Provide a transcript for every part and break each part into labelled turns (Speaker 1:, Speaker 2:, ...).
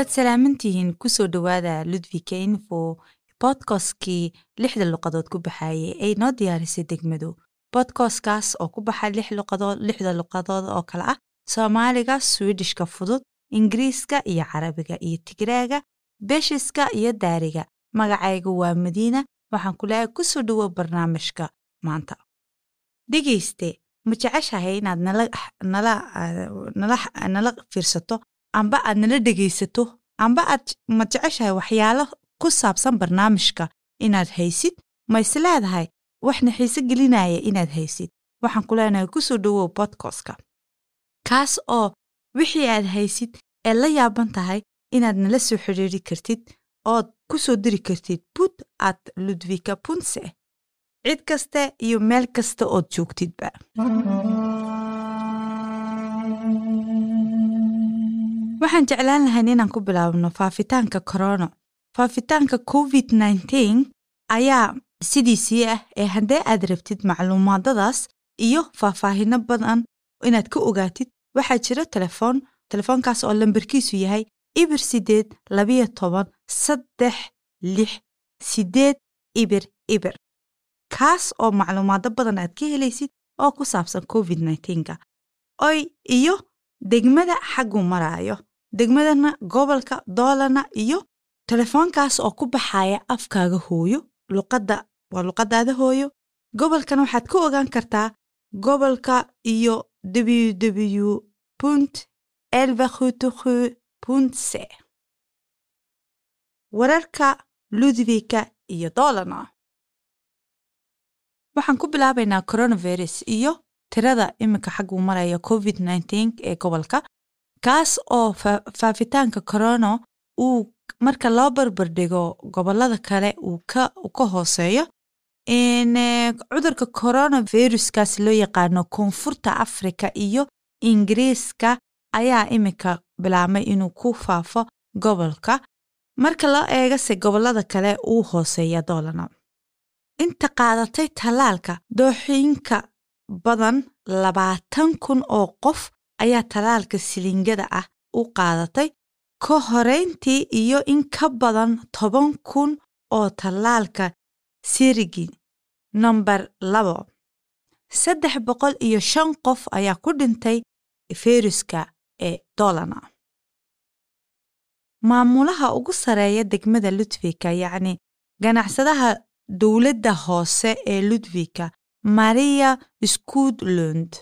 Speaker 1: waad salaamantihiin ku soo dhowaada ludvika info bodkastkii lixda luqadood ku baxaayay ay noo diyaarisay degmadu. Bodkastkaas oo ku baxa lix luqadood lixda luqadood oo kale ah soomaaliga swidishka fudud ingiriiska iyo carabiga iyo tigraaga beshiska iyo daariga. Magacaygu waa madiina waxaan ku leehay ku soo dhowow barnaamijka maanta. Dhegayste ma jeceshahay inaad nala fiirsato amba aad nala dhegaysato. Amba aad ma jeceshahay waxyaalo ku saabsan barnaamijka inaad haysid? Ma is leedahay waxna xiise gelinaya inaad haysid? Waxaan ku leenahay ku soo dhowow bodkastka kaas oo wixii aad haysid ee la yaaban tahay inaad nala soo xidhiiri kartid ood ku soo diri kartid bud at ludvika punse. Cid kasta iyo meel kasta ood joogtidba waxaan jeclaan lahayn inaan ku bilaabno faafitaanka korono faafitaanka covid nteen ayaa sidiisii ah ee haddee aad rabtid macluumaadadaas iyo faahfaahino badan inaad ka ogaatid waxaa jira telefoon telefoonkaas oo lambarkiisu yahay ibir sideed labiyo toban saddex lix sideed ibir ibir. Kaas oo macluumaado badan aad ka helaysid oo ku saabsan covid nteenka oy iyo degmada xagguu maraayo degmadana gobolka doolana iyo telefoonkaas oo ku baxaya afkaaga hooyo luqadda waa luqadaada hooyo. Gobolkana waxaad ka ogaan kartaa gobolka iyo ww punt elvahutuhu punt c. Wararka ludvika iyo doolana waxaan ku bilaabaynaa coronavirus iyo tirada iminka xagguu maraya covid ee gobolka kaas oo faafitaanka corono uu marka loo barbardhigo gobollada kale uu ka hooseeyo cudurka coronaviruskaas loo yaqaano koonfurta afrika iyo ingiriiska ayaa iminka bilaabmay inuu ku faafo gobolka. Marka loo eegase gobollada kale uu hooseeya doolana. Inta qaadatay tallaalka dooxooyinka badan labaatan kun oo qof ayaa tallaalka silingada ah u qaadatay ka horeyntii iyo in ka badan toban kun oo tallaalka sirigi nomber labo. Saddex boqol iyo shan qof ayaa ku dhintay fayruska ee dolana maamulaha ugu sareeya degmada ludvika yacni ganacsadaha dowladda hoose ee ludvika maria scoodlund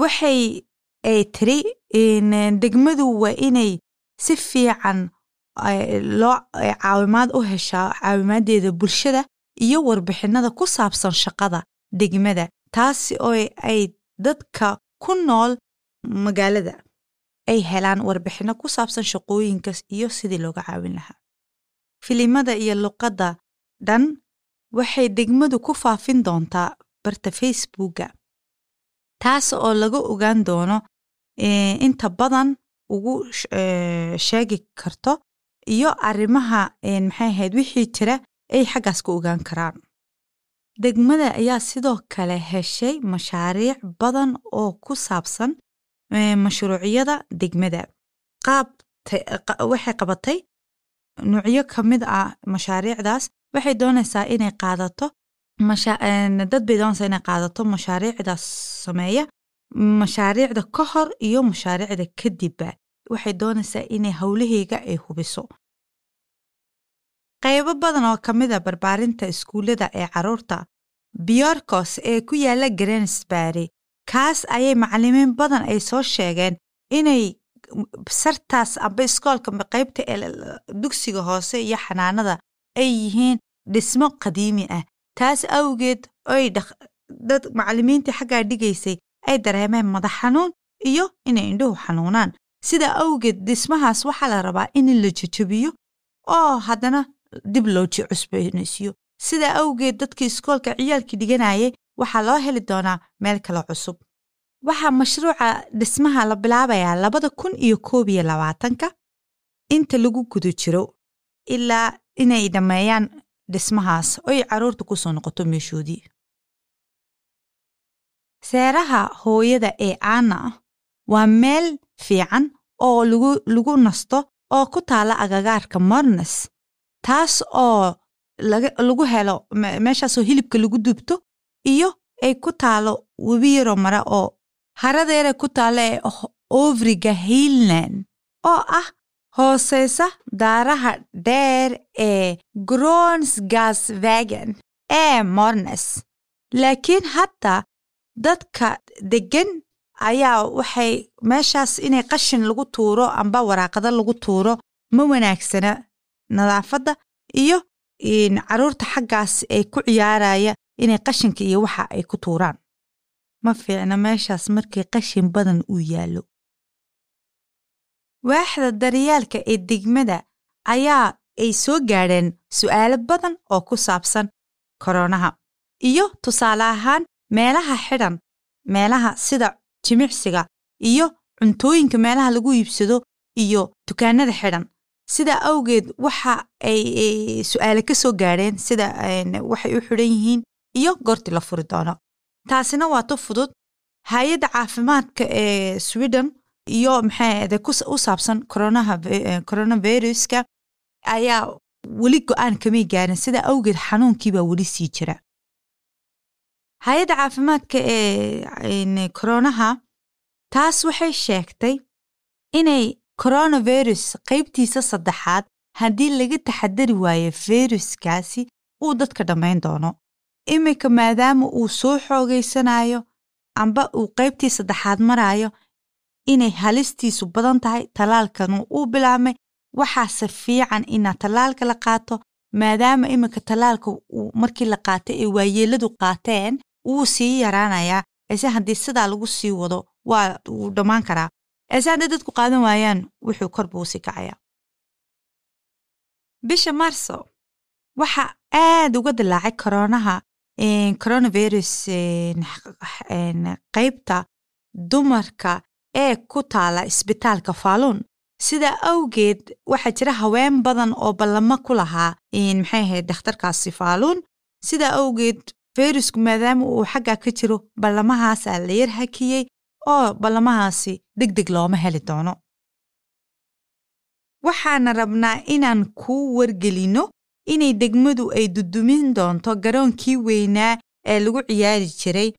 Speaker 1: waxay ay tiri degmadu waa inay si fiican loo caawimaad u heshaa caawimaaddeeda bulshada iyo warbixinada ku saabsan shaqada degmada taasi oo ay dadka ku nool magaalada ay helaan warbixinno ku saabsan shaqooyinkaas iyo sidii looga caawin lahaa. Filimada iyo luqadda dhan waxay degmadu ku faafin doontaa barta facebooka taas oo laga ogaan doono inta badan ugu sheegi karto iyo arrimaha maxay ahayd wixii jira ay xaggaas ka ogaan karaan. Degmada ayaa sidoo kale heshay mashaariic badan oo ku saabsan mashruucyada degmada. Qaab waxay qabatay nuucyo ka mid ah mashaariicdaas waxay doonaysaa inay qaadato dad bay doonaysaa inay qaadato mashaariicdaas sameeya mashaariicda ka hor iyo mashaariicda kadibba waxay doonaysaa inay howlaheyga ay hubiso qaybo badan oo ka mid a barbaarinta iskuullada ee carruurta biyorkos ee ku yaalla grensbury kaas ayay macalimiin badan ay soo sheegeen inay sartaas amba iskoolka qaybta dugsiga hoose iyo xanaanada ay yihiin dhismo qadiimi ah taas awgeed oy dad macalimiintii xaggaa dhigaysay ay dareemeen madax xanuun iyo inay indhuhu xanuunaan. Sidaa awgeed dhismahaas waxaa la rabaa in la jejebiyo oo haddana dib loo cusboonaysiyo sidaa awgeed dadkii iskoolka ciyaalkii dhiganayay waxaa loo heli doonaa meel kale cusub. Waxaa mashruuca dhismaha la bilaabayaa labada kun iyo koob iyo labaatanka inta lagu guda jiro ilaa inay dhammeeyaan dhismahaas oy carruurta ku soo noqoto meeshoodii. Seeraha hooyada ee aana waa meel fiican oo lagu, nasto oo ku taala agagaarka mornes taas oo lagu helo me- meeshaasoo hilibka lagu dubto iyo ay ku taalo webi yaroo mara oo haradeera ku taala ee ovriga hiilnan oo ah hooseysa daaraha dheer ee gronsgasvägen ee mornes laakiin hadda dadka deggan ayaa waxay meeshaas inay qashin lagu tuuro amba waraaqado lagu tuuro ma wanaagsana nadaafadda iyo carruurta xaggaas ay ku ciyaaraya inay qashinka iyo waxa ay ku tuuraan. Ma fiicna meeshaas markii qashin badan uu yaallo waaxda daryaalka ee degmada ayaa ay soo gaadheen su'aalo badan oo ku saabsan koronaha iyo tusaale ahaan meelaha xidhan meelaha sida jimicsiga iyo cuntooyinka meelaha lagu iibsado iyo dukaanada xidhan. Sida awgeed waxa ay su'aale ka soo gaadheen sida waxay u xidhan yihiin iyo goortii la furi doono. Taasina waa tu fudud. Hay'adda caafimaadka ee sweden iyo ku u saabsan eh, coronaviruska ayaa weli go'aan kamay gaarin. Sida awgeed xanuunkiibaa weli sii jira. Hay'adda caafimaadka ee koronaha taas waxay sheegtay inay coronavirus qaybtiisa saddexaad haddii laga taxadari waayo viruskaasi uu dadka dhammayn doono. Iminka maadaama uu soo xoogaysanayo amba uu qaybtii saddexaad marayo inay halistiisu badan tahay tallaalkanu uu bilaabmay waxaase fiican inaad tallaalka la qaato maadaama iminka tallaalka uu markii la qaatay ee waayeeladu qaateen wuu sii yaraanayaa ese haddii sidaa lagu sii wado waa wuu dhammaan karaa. Ese hadday dadku qaadan waayaan wuxuu kor buu sii kacayaa. Bisha marso waxa aad uga dilaacay koronaha een, coronavirus qaybta dumarka ee ku taala isbitaalka faaluun sida awgeed waxaa jira haween badan oo ballamo ku lahaa maxay ahayd dhakhtarkaasi faaluun sida awgeed fayrusku maadaama uu xaggaa ka jiro ballamahaasaa la yar hakiyey oo ballamahaasi deg deg looma heli doono. Waxaana rabnaa inaan kuu wargelino inay degmadu ay dudumin doonto garoonkii weynaa ee lagu ciyaari jiray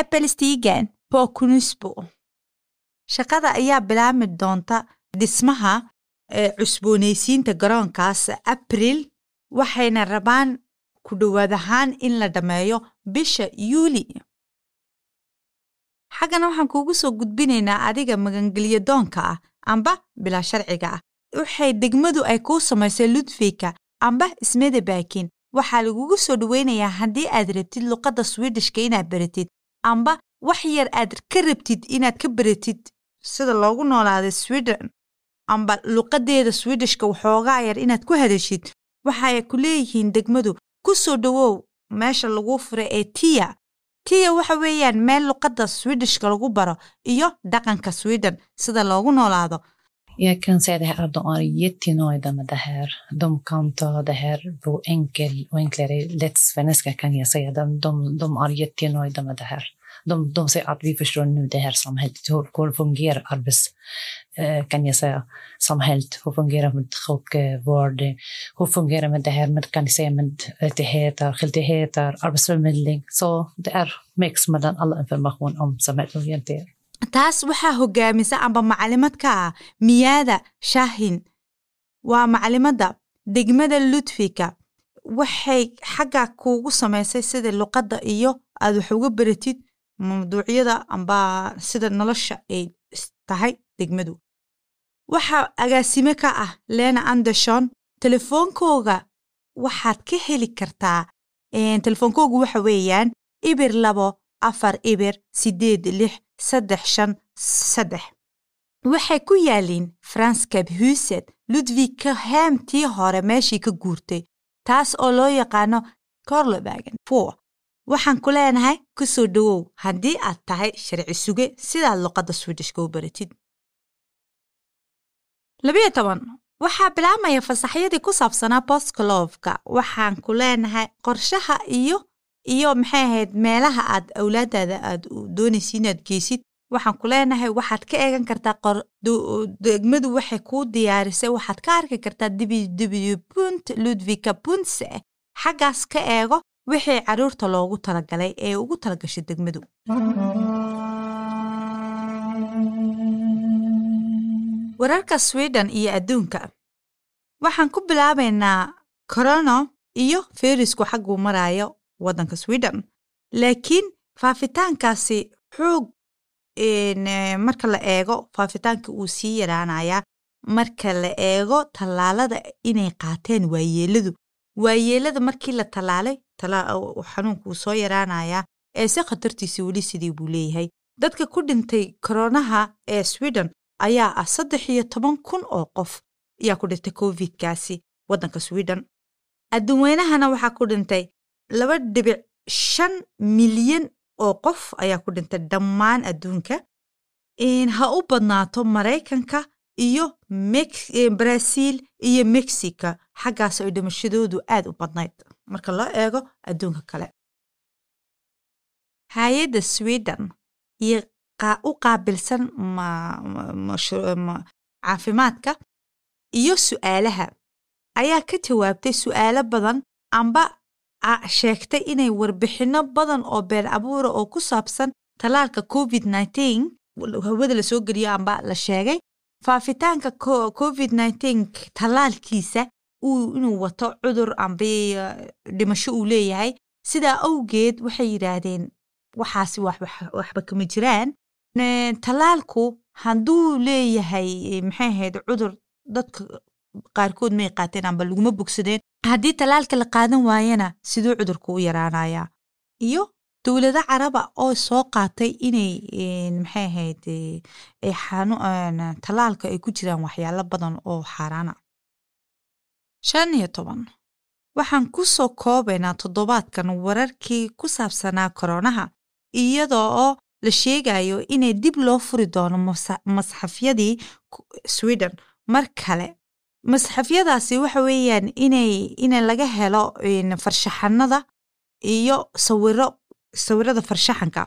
Speaker 1: appelstigan bokunusbo shaqada ayaa bilaabmi doonta dhismaha cusboonaysiinta garoonkaas abril waxayna rabaan ku dhowaad ahaan in la dhammeeyo bisha yuuli. Xaggana waxaan kuugu soo gudbinaynaa adiga magangelyo doonka ah amba bilaa sharciga ah. Waxay degmadu ay kuu samaysay ludfika amba smedebakin waxaa lagugu soo dhoweynayaa haddii aad rabtid luqadda swidishka inaad baratid amba wax yar aad ka rabtid inaad ka baratid sida loogu noolaaday sweden amba luqadeeda swidishka waxoogaa yar inaad ku hadashid waxay ku leeyihiin degmadu ku soo dhowow meesha lagu furay ee tiya tiya waxa weeyaan meel luqadda swidishka lagu baro iyo dhaqanka sweden sida loogu noolaado
Speaker 2: Jag kan säga det här att de är jättenöjda med det här. Enkel och enklare, lätt kan jag säga. De, de, de är jättenöjda. De, de säger att vi förstår nu det här samhället, hur, hur fungerar arbets, eh, kan jag säga, samhället, hur fungerar med sjukvård, hur fungerar med det här med, kan jag säga, med rättigheter, skyldigheter, arbetsförmedling. Så det är mix mellan alla information om egentligen.
Speaker 1: taas waxaa hogaamisa amba macalimad ka ah miyaada shahin. Waa macalimadda degmada ludfika waxay xagga kuugu samaysay sida luqadda iyo aad wax uga baratid mawduucyada amba sida nolosha ay tahay degmadu. Waxaa agaasime ka ah lena anderson telefoonkooga waxaad ka heli kartaa telefoonkoogu waxa weeyaan ibir labo afar ibir sideed lix saddex shan saddex. Waxay ku yaaliin franskab huset ludwigka heemtii hore meeshii ka guurtay taas oo loo yaqaano corlebagen four waxaan ku leenahay ku soo dhowow haddii aad tahay sharci suge sidaad luqadda swidishka u baratid. Labiyo toban waxaa bilaabmaya fasaxyadii ku saabsanaa bostkolofka waxaan ku leenahay qorshaha iyo iyo maxay ahayd meelaha aad awlaadaada aad doonaysa inaad geysid. Waxaan ku leenahay waxaad ka eegan kartaa degmadu waxay kuu diyaarisay. Waxaad ka arki kartaa ww punt ludvika puntse xaggaas ka eego wixii carruurta loogu talagalay ee ugu talagashay degmadu. Wararka sweden iyo adduunka. Waxaan ku bilaabaynaa corono iyo ferisku xagguu maraayo waddanka sweden. Laakiin faafitaankaasi xoog marka la eego faafitaankii uu sii yaraanayaa marka la eego tallaalada inay qaateen waayeeladu waayeelada markii la tallaalay xanuunka uu soo yaraanayaa ee si khatartiisa weli sidii buu leeyahay. Dadka ku dhintay koronaha ee sweden ayaa ah saddex iyo toban kun oo qof ayaa ku dhintay covidkaasi waddanka sweden. Adduunweynahana waxaa ku dhintay laba dhibic shan milyan oo qof ayaa ku dhintay dhammaan adduunka. Ha u badnaato maraykanka iyo brazil iyo mexica xaggaas ay dhimashadoodu aad u badnayd. Marka loo eego adduunka kale. Hay'adda sweden iyo u qaabilsan caafimaadka iyo su'aalaha ayaa ka jawaabtay su'aalo badan amba sheegtay inay warbixinno badan oo been abuura oo ku saabsan tallaalka covid hawada la soo geliyo amba la sheegay faafitaanka covid nteen tallaalkiisa uu inuu wato cudur amba dhimasho uu leeyahay. Sidaa awgeed waxay yidhaahdeen waxaasi waxba kama jiraan. Tallaalku hadduu leeyahay maxay ahayd cudur dadka qaarkood may qaateen amba laguma bogsadeen. Haddii tallaalka la qaadan waayana siduu cudurku u yaraanayaa. Iyo dowlado caraba oo soo qaatay inay maxay ahayd tallaalka ay ku jiraan waxyaalo badan oo xaaraana. Shan iyo toban waxaan ku soo koobaynaa toddobaadkan wararkii ku saabsanaa koronaha iyadoo oo la sheegayo inay dib loo furi doono masxafyadii sweden. Mar kale masxafyadaasi waxa weeyaan inay ina laga helo farshaxanada iyo sawiro sawirada farshaxanka.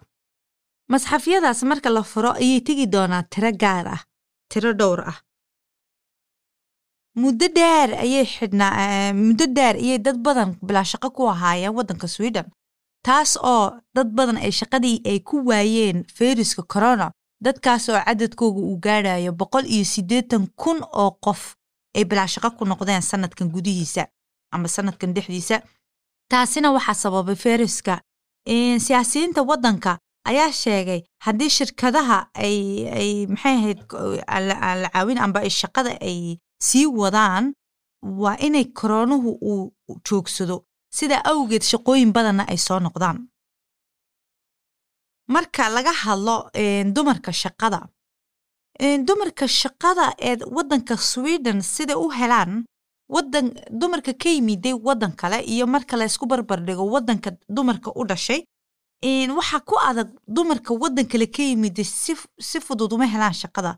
Speaker 1: Masxafyadaas marka la furo ayay tegi doonaa tiro gaar ah tiro dhowr ah. Muddo dheer ayay xidhnaa muddo dheer ayay dad badan bilaa shaqo ku ahaayeen waddanka sweden taas oo dad badan ay shaqadii ay ku waayeen fayruska corona dadkaas oo cadadkooga uu gaadhayo boqol iyo siddeetan kun oo qof ay bilaa shaqo ku noqdeen sanadkan gudihiisa ama sanadkan dhexdiisa. Taasina waxaa sababay fayruska siyaasiyiinta waddanka ayaa sheegay haddii shirkadaha ay ay maxay ahayd aan la caawin amba shaqada ay sii wadaan waa inay koroonuhu uu joogsado. Sidaa awgeed shaqooyin badanna ay soo noqdaan. Marka laga hadlo dumarka shaqada dumarka shaqada ee waddanka sweden sida u helaan wadan dumarka ka yimiday waddan kale iyo marka la ysku barbardhigo waddanka dumarka u dhashay waxaa ku adag dumarka waddan kale ka yimiday si fudud uma helaan shaqada.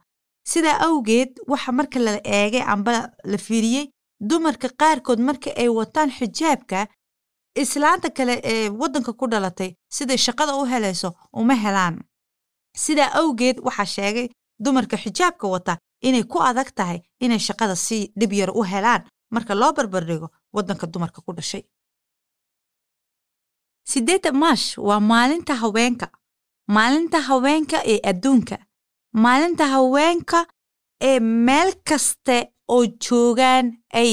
Speaker 1: Sidaa awgeed waxa marka la eegay amba la fiiriyey dumarka qaarkood marka ay wataan xijaabka islaanta kale ee waddanka ku dhalatay siday shaqada u helayso uma helaan. Sidaa awgeed waxaa sheegay dumarka xijaabka wata inay ku adag tahay inay shaqada si dhib yar u helaan marka loo barbardhigo waddanka dumarka ku dhashay. Sideedda maash waa maalinta haweenka maalinta haweenka ee adduunka maalinta haweenka ee meel kaste oo joogaan ay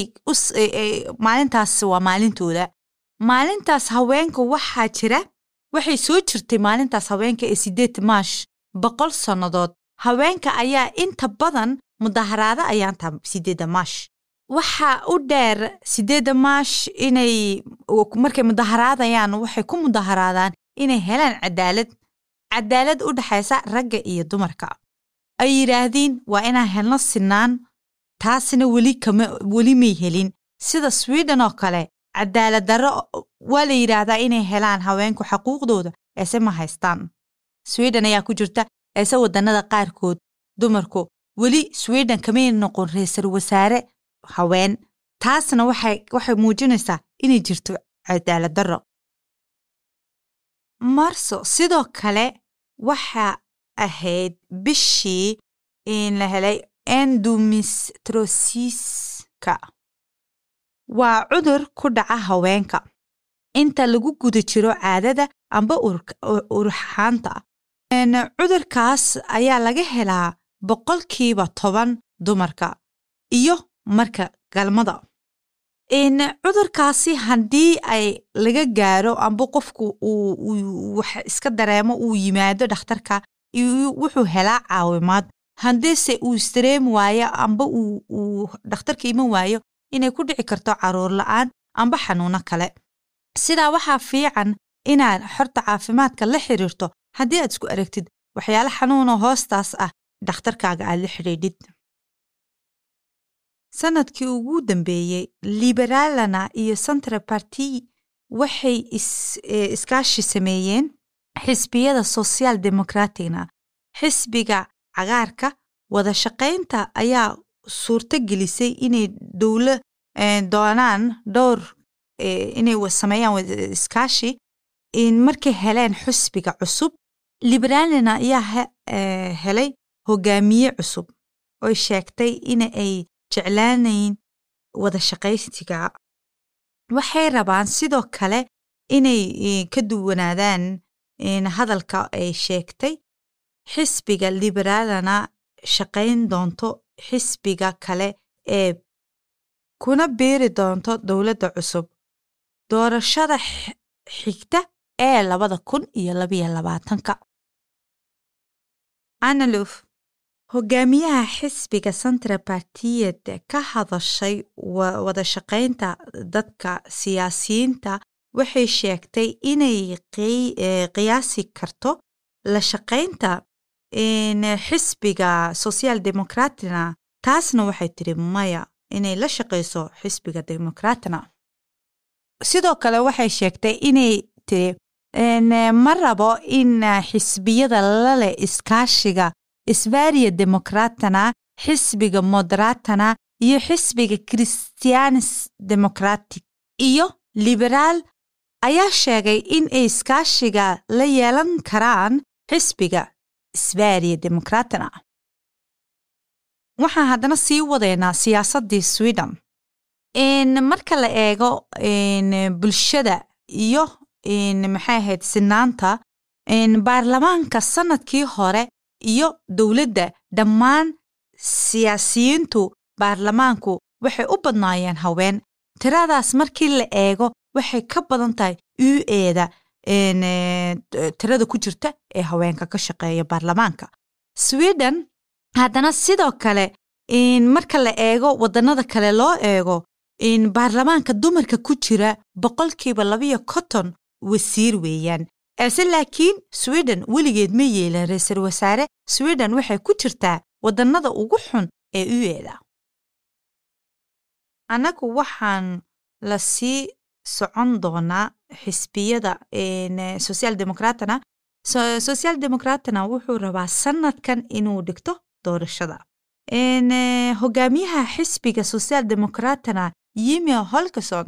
Speaker 1: maalintaas waa maalintooda. Maalintaas haweenka waxaa jira waxay soo jirtay maalintaas haweenka ee sideed maash boqol sannadood. Haweenka ayaa inta badan mudaharaada ayaanta sideedda maash waxaa u dheer sideedda maash inay markay mudaharaadayaan waxay ku mudaharaadaan inay helaan cadaalad. Cadaalad u dhexaysa ragga iyo dumarka. Ay yidhaahdiin waa inaan helno sinaan taasina weli kama weli may helin. Sida sweden oo kale cadaalad darro waa la yidhaahdaa inay helaan haweenku xaquuqdooda eese ma haystaan. Sweden ayaa ku jirta eese waddannada qaarkood dumarku. Weli sweden kamay noqon ra'iisul wasaare haween. Taasna waxay muujinaysaa inay jirto cadaalad darro. Marso sidoo kale waxa ahayd bishii in la helay endometrosiska waa cudur ku dhaca haweenka. Inta lagu guda jiro caadada amba urxaanta. Cudurkaas ayaa laga helaa boqolkiiba toban dumarka iyo marka galmada. Cudurkaasi haddii ay laga gaaro amba qofku wax iska dareemo uu yimaado dhakhtarka wuxuu helaa caawimaad. Haddiise uu isdareemi waayo amba uu dhakhtarka iman waayo inay ku dhici karto carruur la'aan amba xanuuno kale. Sidaa waxaa fiican inaad xorta caafimaadka la xiriirto haddii aad isku aragtid waxyaalo xanuuno hoostaas ah dhakhtarkaaga aad la xidhiidhid sannadkii ugu dambeeyey liberaalana iyo central party waxay iskaashi sameeyeen xisbiyada social democraticna xisbiga cagaarka wada shaqaynta ayaa suurto gelisay inay dowlo doonaan dhowr inay sameeyaan iskaashi markay heleen xisbiga cusub. Liberaalina ayaa helay hogaamiye cusub oy sheegtay in ay jeclaanayn wada shaqaysiga waxay rabaan sidoo kale inay ka duwanaadaan hadalka ay sheegtay xisbiga liberaalana shaqayn doonto xisbiga kale ee kuna biiri doonto dowladda cusub. Doorashada xigta ee labada kun iyo labayo labaatanka analuf hogaamiyaha xisbiga central partiyed ka hadashay wada shaqaynta dadka siyaasiyiinta waxay sheegtay inay qiyaasi karto la shaqaynta xisbiga social democratina taasna waxay tiri maya inay la shaqayso xisbiga democratina sidoo kale waxay sheegtay inay tiri ma rabo in xisbiyada laleh iskaashiga isbariya demokratana xisbiga moderatana iyo xisbiga christianis democratic. Iyo liberaal ayaa sheegay in ay iskaashiga la yeelan karaan xisbiga isbariya demokratana. Waxaan haddana sii wadaynaa siyaasaddii sweden. Marka la eego bulshada iyo maxay ahayd sinaanta baarlamaanka sannadkii hore iyo dowladda dhammaan siyaasiyiintu baarlamaanku waxay u badnaayeen haween. Tiradaas markii la eego waxay ka badan tahay u eeda tirada ku jirta ee haweenka ka shaqeeya baarlamaanka. Sweden haddana sidoo kale marka la eego waddannada kale loo eego baarlamaanka dumarka ku jira boqolkiiba labayo konton wasiir weeyaan ase laakiin sweden weligeed ma yeelan ra'iisul wasaare. Sweden waxay ku jirtaa waddannada ugu xun ee u eeda annagu waxaan la sii socon doonaa xisbiyada social democratna social democratna wuxuu rabaa sanadkan inuu dhigto doorashada. Hogaamiyaha xisbiga social democratna yimi holkerson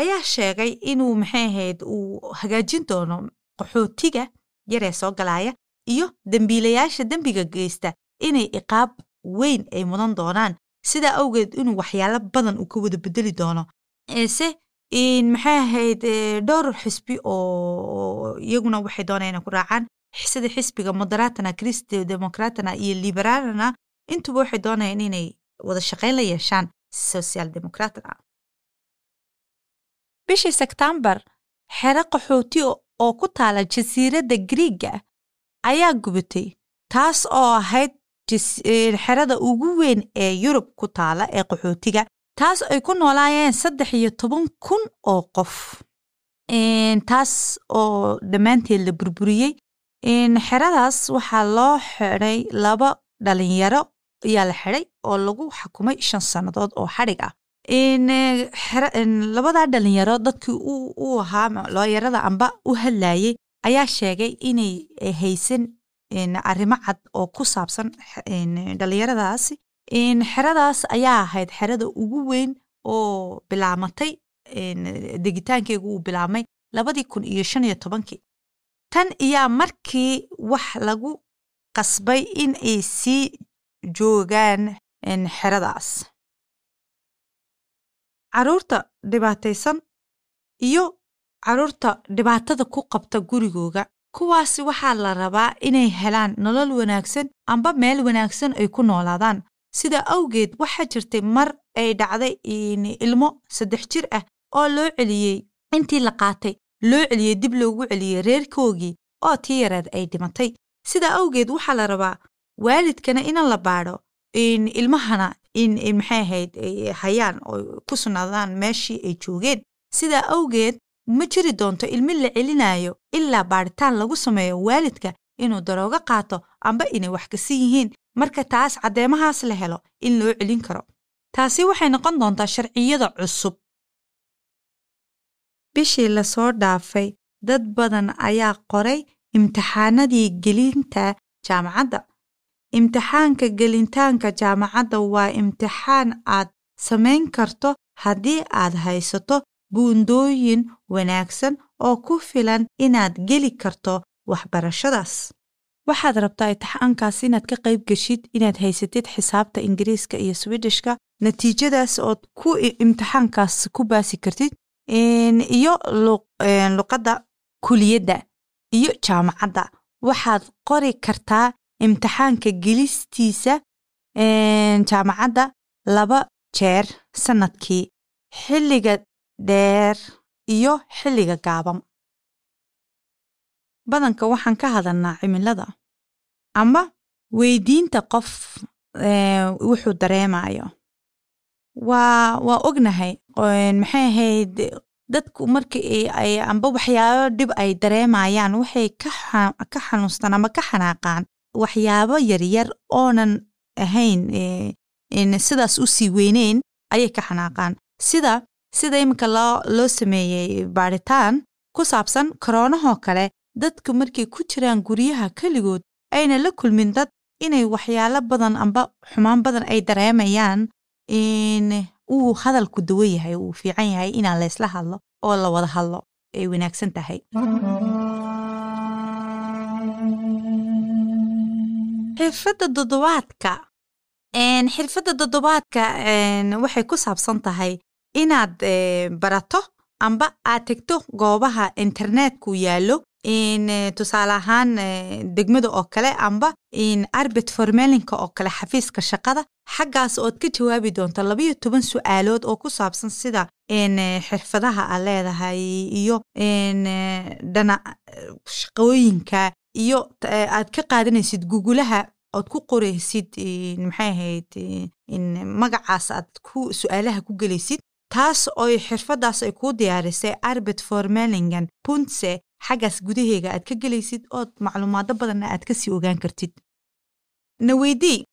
Speaker 1: ayaa sheegay inuu maxay ahayd uu hagaajin doono qaxootiga yaree soo galaya iyo dembiilayaasha dembiga geysta inay iqaab weyn ay mudan doonaan. Sidaa awgeed inuu waxyaalo badan uu ka wada bedeli doono. Ese maxay ahayd dhowr xisbi oo iyaguna waxay doonaan inay ku raacaan. Sida xisbiga moderatana christ democratana iyo liberalana intuba waxay doonayaan inay wada shaqayn la yeeshaan social democratna bishii sebtembar xero qaxooti oo ku taala jasiiradda griiga ayaa gubatay taas oo ahayd xerada ugu weyn ee yurub ku taala ee qaxootiga taas ay ku noolaayeen saddex iyo toban kun oo qof. Taas oo dhammaanteed la burburiyey. Xeradaas waxaa loo xidhay laba dhalinyaro ayaa la xidhay oo lagu xakumay shan sannadood oo xadhig ah labadaa dhalinyaro dadkii u ahaa looyarada amba u hadlayey ayaa sheegay inay haysan arrimo cad oo ku saabsan dhalinyaradaasi xeradaas ayaa ahayd xerada ugu weyn oo bilaamatay degitaankeegu uu bilaabmay labadii kun iyo shan iyo tobankii. Tan iyaa markii wax lagu qasbay in ay sii joogaan xeradaas carruurta dhibaataysan iyo carruurta dhibaatada ku qabta gurigooga. Kuwaasi waxaa la rabaa inay helaan nolol wanaagsan amba meel wanaagsan ay ku noolaadaan. Sida awgeed waxaa jirtay mar ay dhacday ilmo saddex jir ah oo loo celiyey intii la qaatay loo celiyey dib loogu celiyey reerkoogii oo tii yareed ay dhimatay. Sida awgeed waxaa la rabaa waalidkana ina la baadho ilmahana in maxay ahayd hayaan oo ku sugnaadaan meeshii ay joogeen. Sidaa awgeed ma jiri doonto ilmi la celinayo ilaa baadhitaan lagu sameeyo waalidka inuu daroogo qaato amba inay wax kasan yihiin. Marka taas caddeemahaas la helo in loo celin karo. Taasi waxay noqon doontaa sharciyada cusub. Bishii la soo dhaafay dad badan ayaa qoray imtixaanadii gelinta jaamacadda imtixaanka gelintaanka jaamacadda waa imtixaan aad samayn karto haddii aad haysato buundooyin wanaagsan oo ku filan inaad geli karto waxbarashadaas. Waxaad rabtaa imtixaankaas inaad ka qayb geshid inaad haysatid xisaabta ingiriiska iyo swidishka natiijadaas ood ku imtixaankaas ku baasi kartid iyo luqadda kuliyadda iyo jaamacadda. Waxaad qori kartaa imtixaanka gelistiisa jaamacadda laba jeer sannadkii xilliga dheer iyo xilliga gaaban. Badanka waxaan ka hadalnaa cimilada ama weydiinta qof wuxuu dareemayo waa waa ognahay maxay ahayd dadku markii ay amba waxyaabo dhib ay dareemayaan waxay ka xanuustaan ama ka xanaaqaan waxyaabo yaryar oonan ahayn sidaas u sii weyneyn ayay ka xanaaqaan. Sida sida iminka loo sameeyey baadhitaan ku saabsan koroonahoo kale dadku markay ku jiraan guryaha keligood ayna la kulmin dad inay waxyaalo badan amba xumaan badan ay dareemayaan uu hadalku dawo yahay uu fiican yahay inaan laysla hadlo oo la wada hadlo ay wanaagsan tahay xirfadda toddobaadka xirfadda toddobaadka waxay ku saabsan tahay inaad barato amba aad tegto goobaha internetku yaallo. Tusaale ahaan degmada oo kale amba arbit formelinka oo kale xafiiska shaqada xaggaas ood ka jawaabi doonto labayo toban su'aalood oo ku saabsan sida xirfadaha aad leedahay iyo dhana shaqooyinka iyo aad ka qaadanaysid gugulaha ood ku qoraysid maxay ahayd magacaas aad ku su'aalaha ku gelaysid taas oy xirfadaas ay kuu diyaarisay arbit formelingan puntse xaggaas gudaheega aad ka gelaysid ood macluumaado badanna aad ka sii ogaan kartid. Naweydii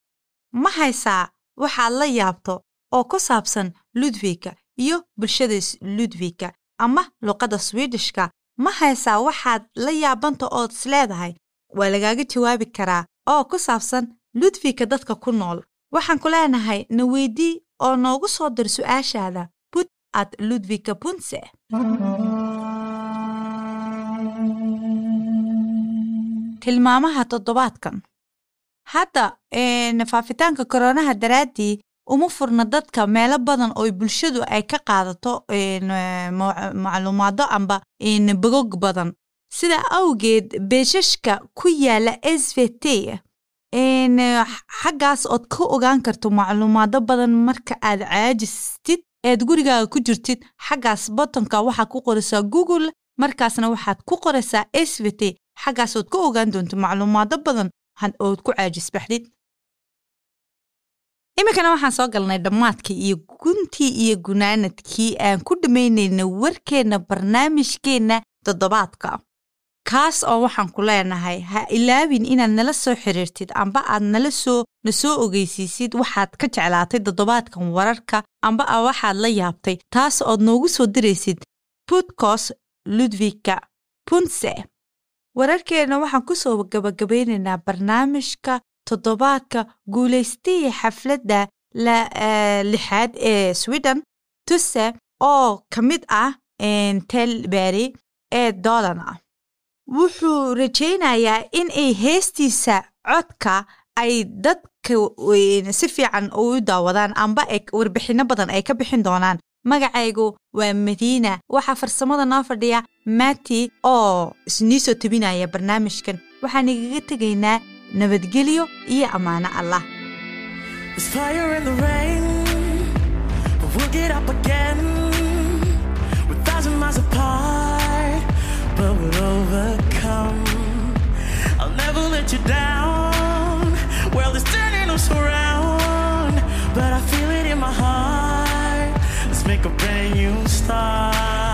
Speaker 1: ma haysaa waxaad la yaabto oo ku saabsan ludwika iyo bulshada ludwika ama luqadda swidishka ma haysaa waxaad la yaabanta ood is leedahay? Waa lagaaga jawaabi karaa oo ku saabsan ludwika dadka ku nool. Waxaan ku leenahay naweydii oo noogu soo dir su'aashaada. Put at ludwika punse. Tilmaamaha toddobaadkan. Hadda faafitaanka koronaha daraaddii uma furna dadka meelo badan oo bulshadu ay ka qaadato macluumaado amba bogog badan. Sida awgeed beeshashka ku yaalla s v t xaggaas ood ka ogaan karto macluumaado badan marka aad caajistid eed gurigaaga ku jirtid xaggaas botonka waxaad ku qoraysaa google markaasna waxaad ku qoraysaa s v t. Xaggaas ood ka ogaan doonto macluumaado badan ood ku caajisbaxdid iminkana waxaan soo galnay dhammaadkii iyo guntii iyo gunaanadkii aan ku dhammaynayna warkeenna barnaamijkeenna toddobaadka. Kaas oo waxaan ku leenahay ha ilaabin inaad nala soo xiriirtid amba aad nala soo na soo ogeysiisid waxaad ka jeclaatay toddobaadkan wararka amba a waxaad la yaabtay taas ood noogu soo diraysid budkos ludwika punse. Wararkeenna waxaan ku soo gabagabaynaynaa barnaamijka toddobaadka guulaystihii xafladda lixaad ee sweden tuse oo ka mid ah telberi ee dolan ah wuxuu rajaynayaa in ay heestiisa codka ay dadka si fiican u daawadaan amba warbixinno badan ay ka bixin doonaan. Magacaygu waa madiina. Waxaa farsamada noo fadhiya mati oo isnii soo tebinaya barnaamijkan. Waxaan igaga tegaynaa nabadgelyo iyo ammaano allah
Speaker 3: but I feel it in my heart. Let's make a brand new start.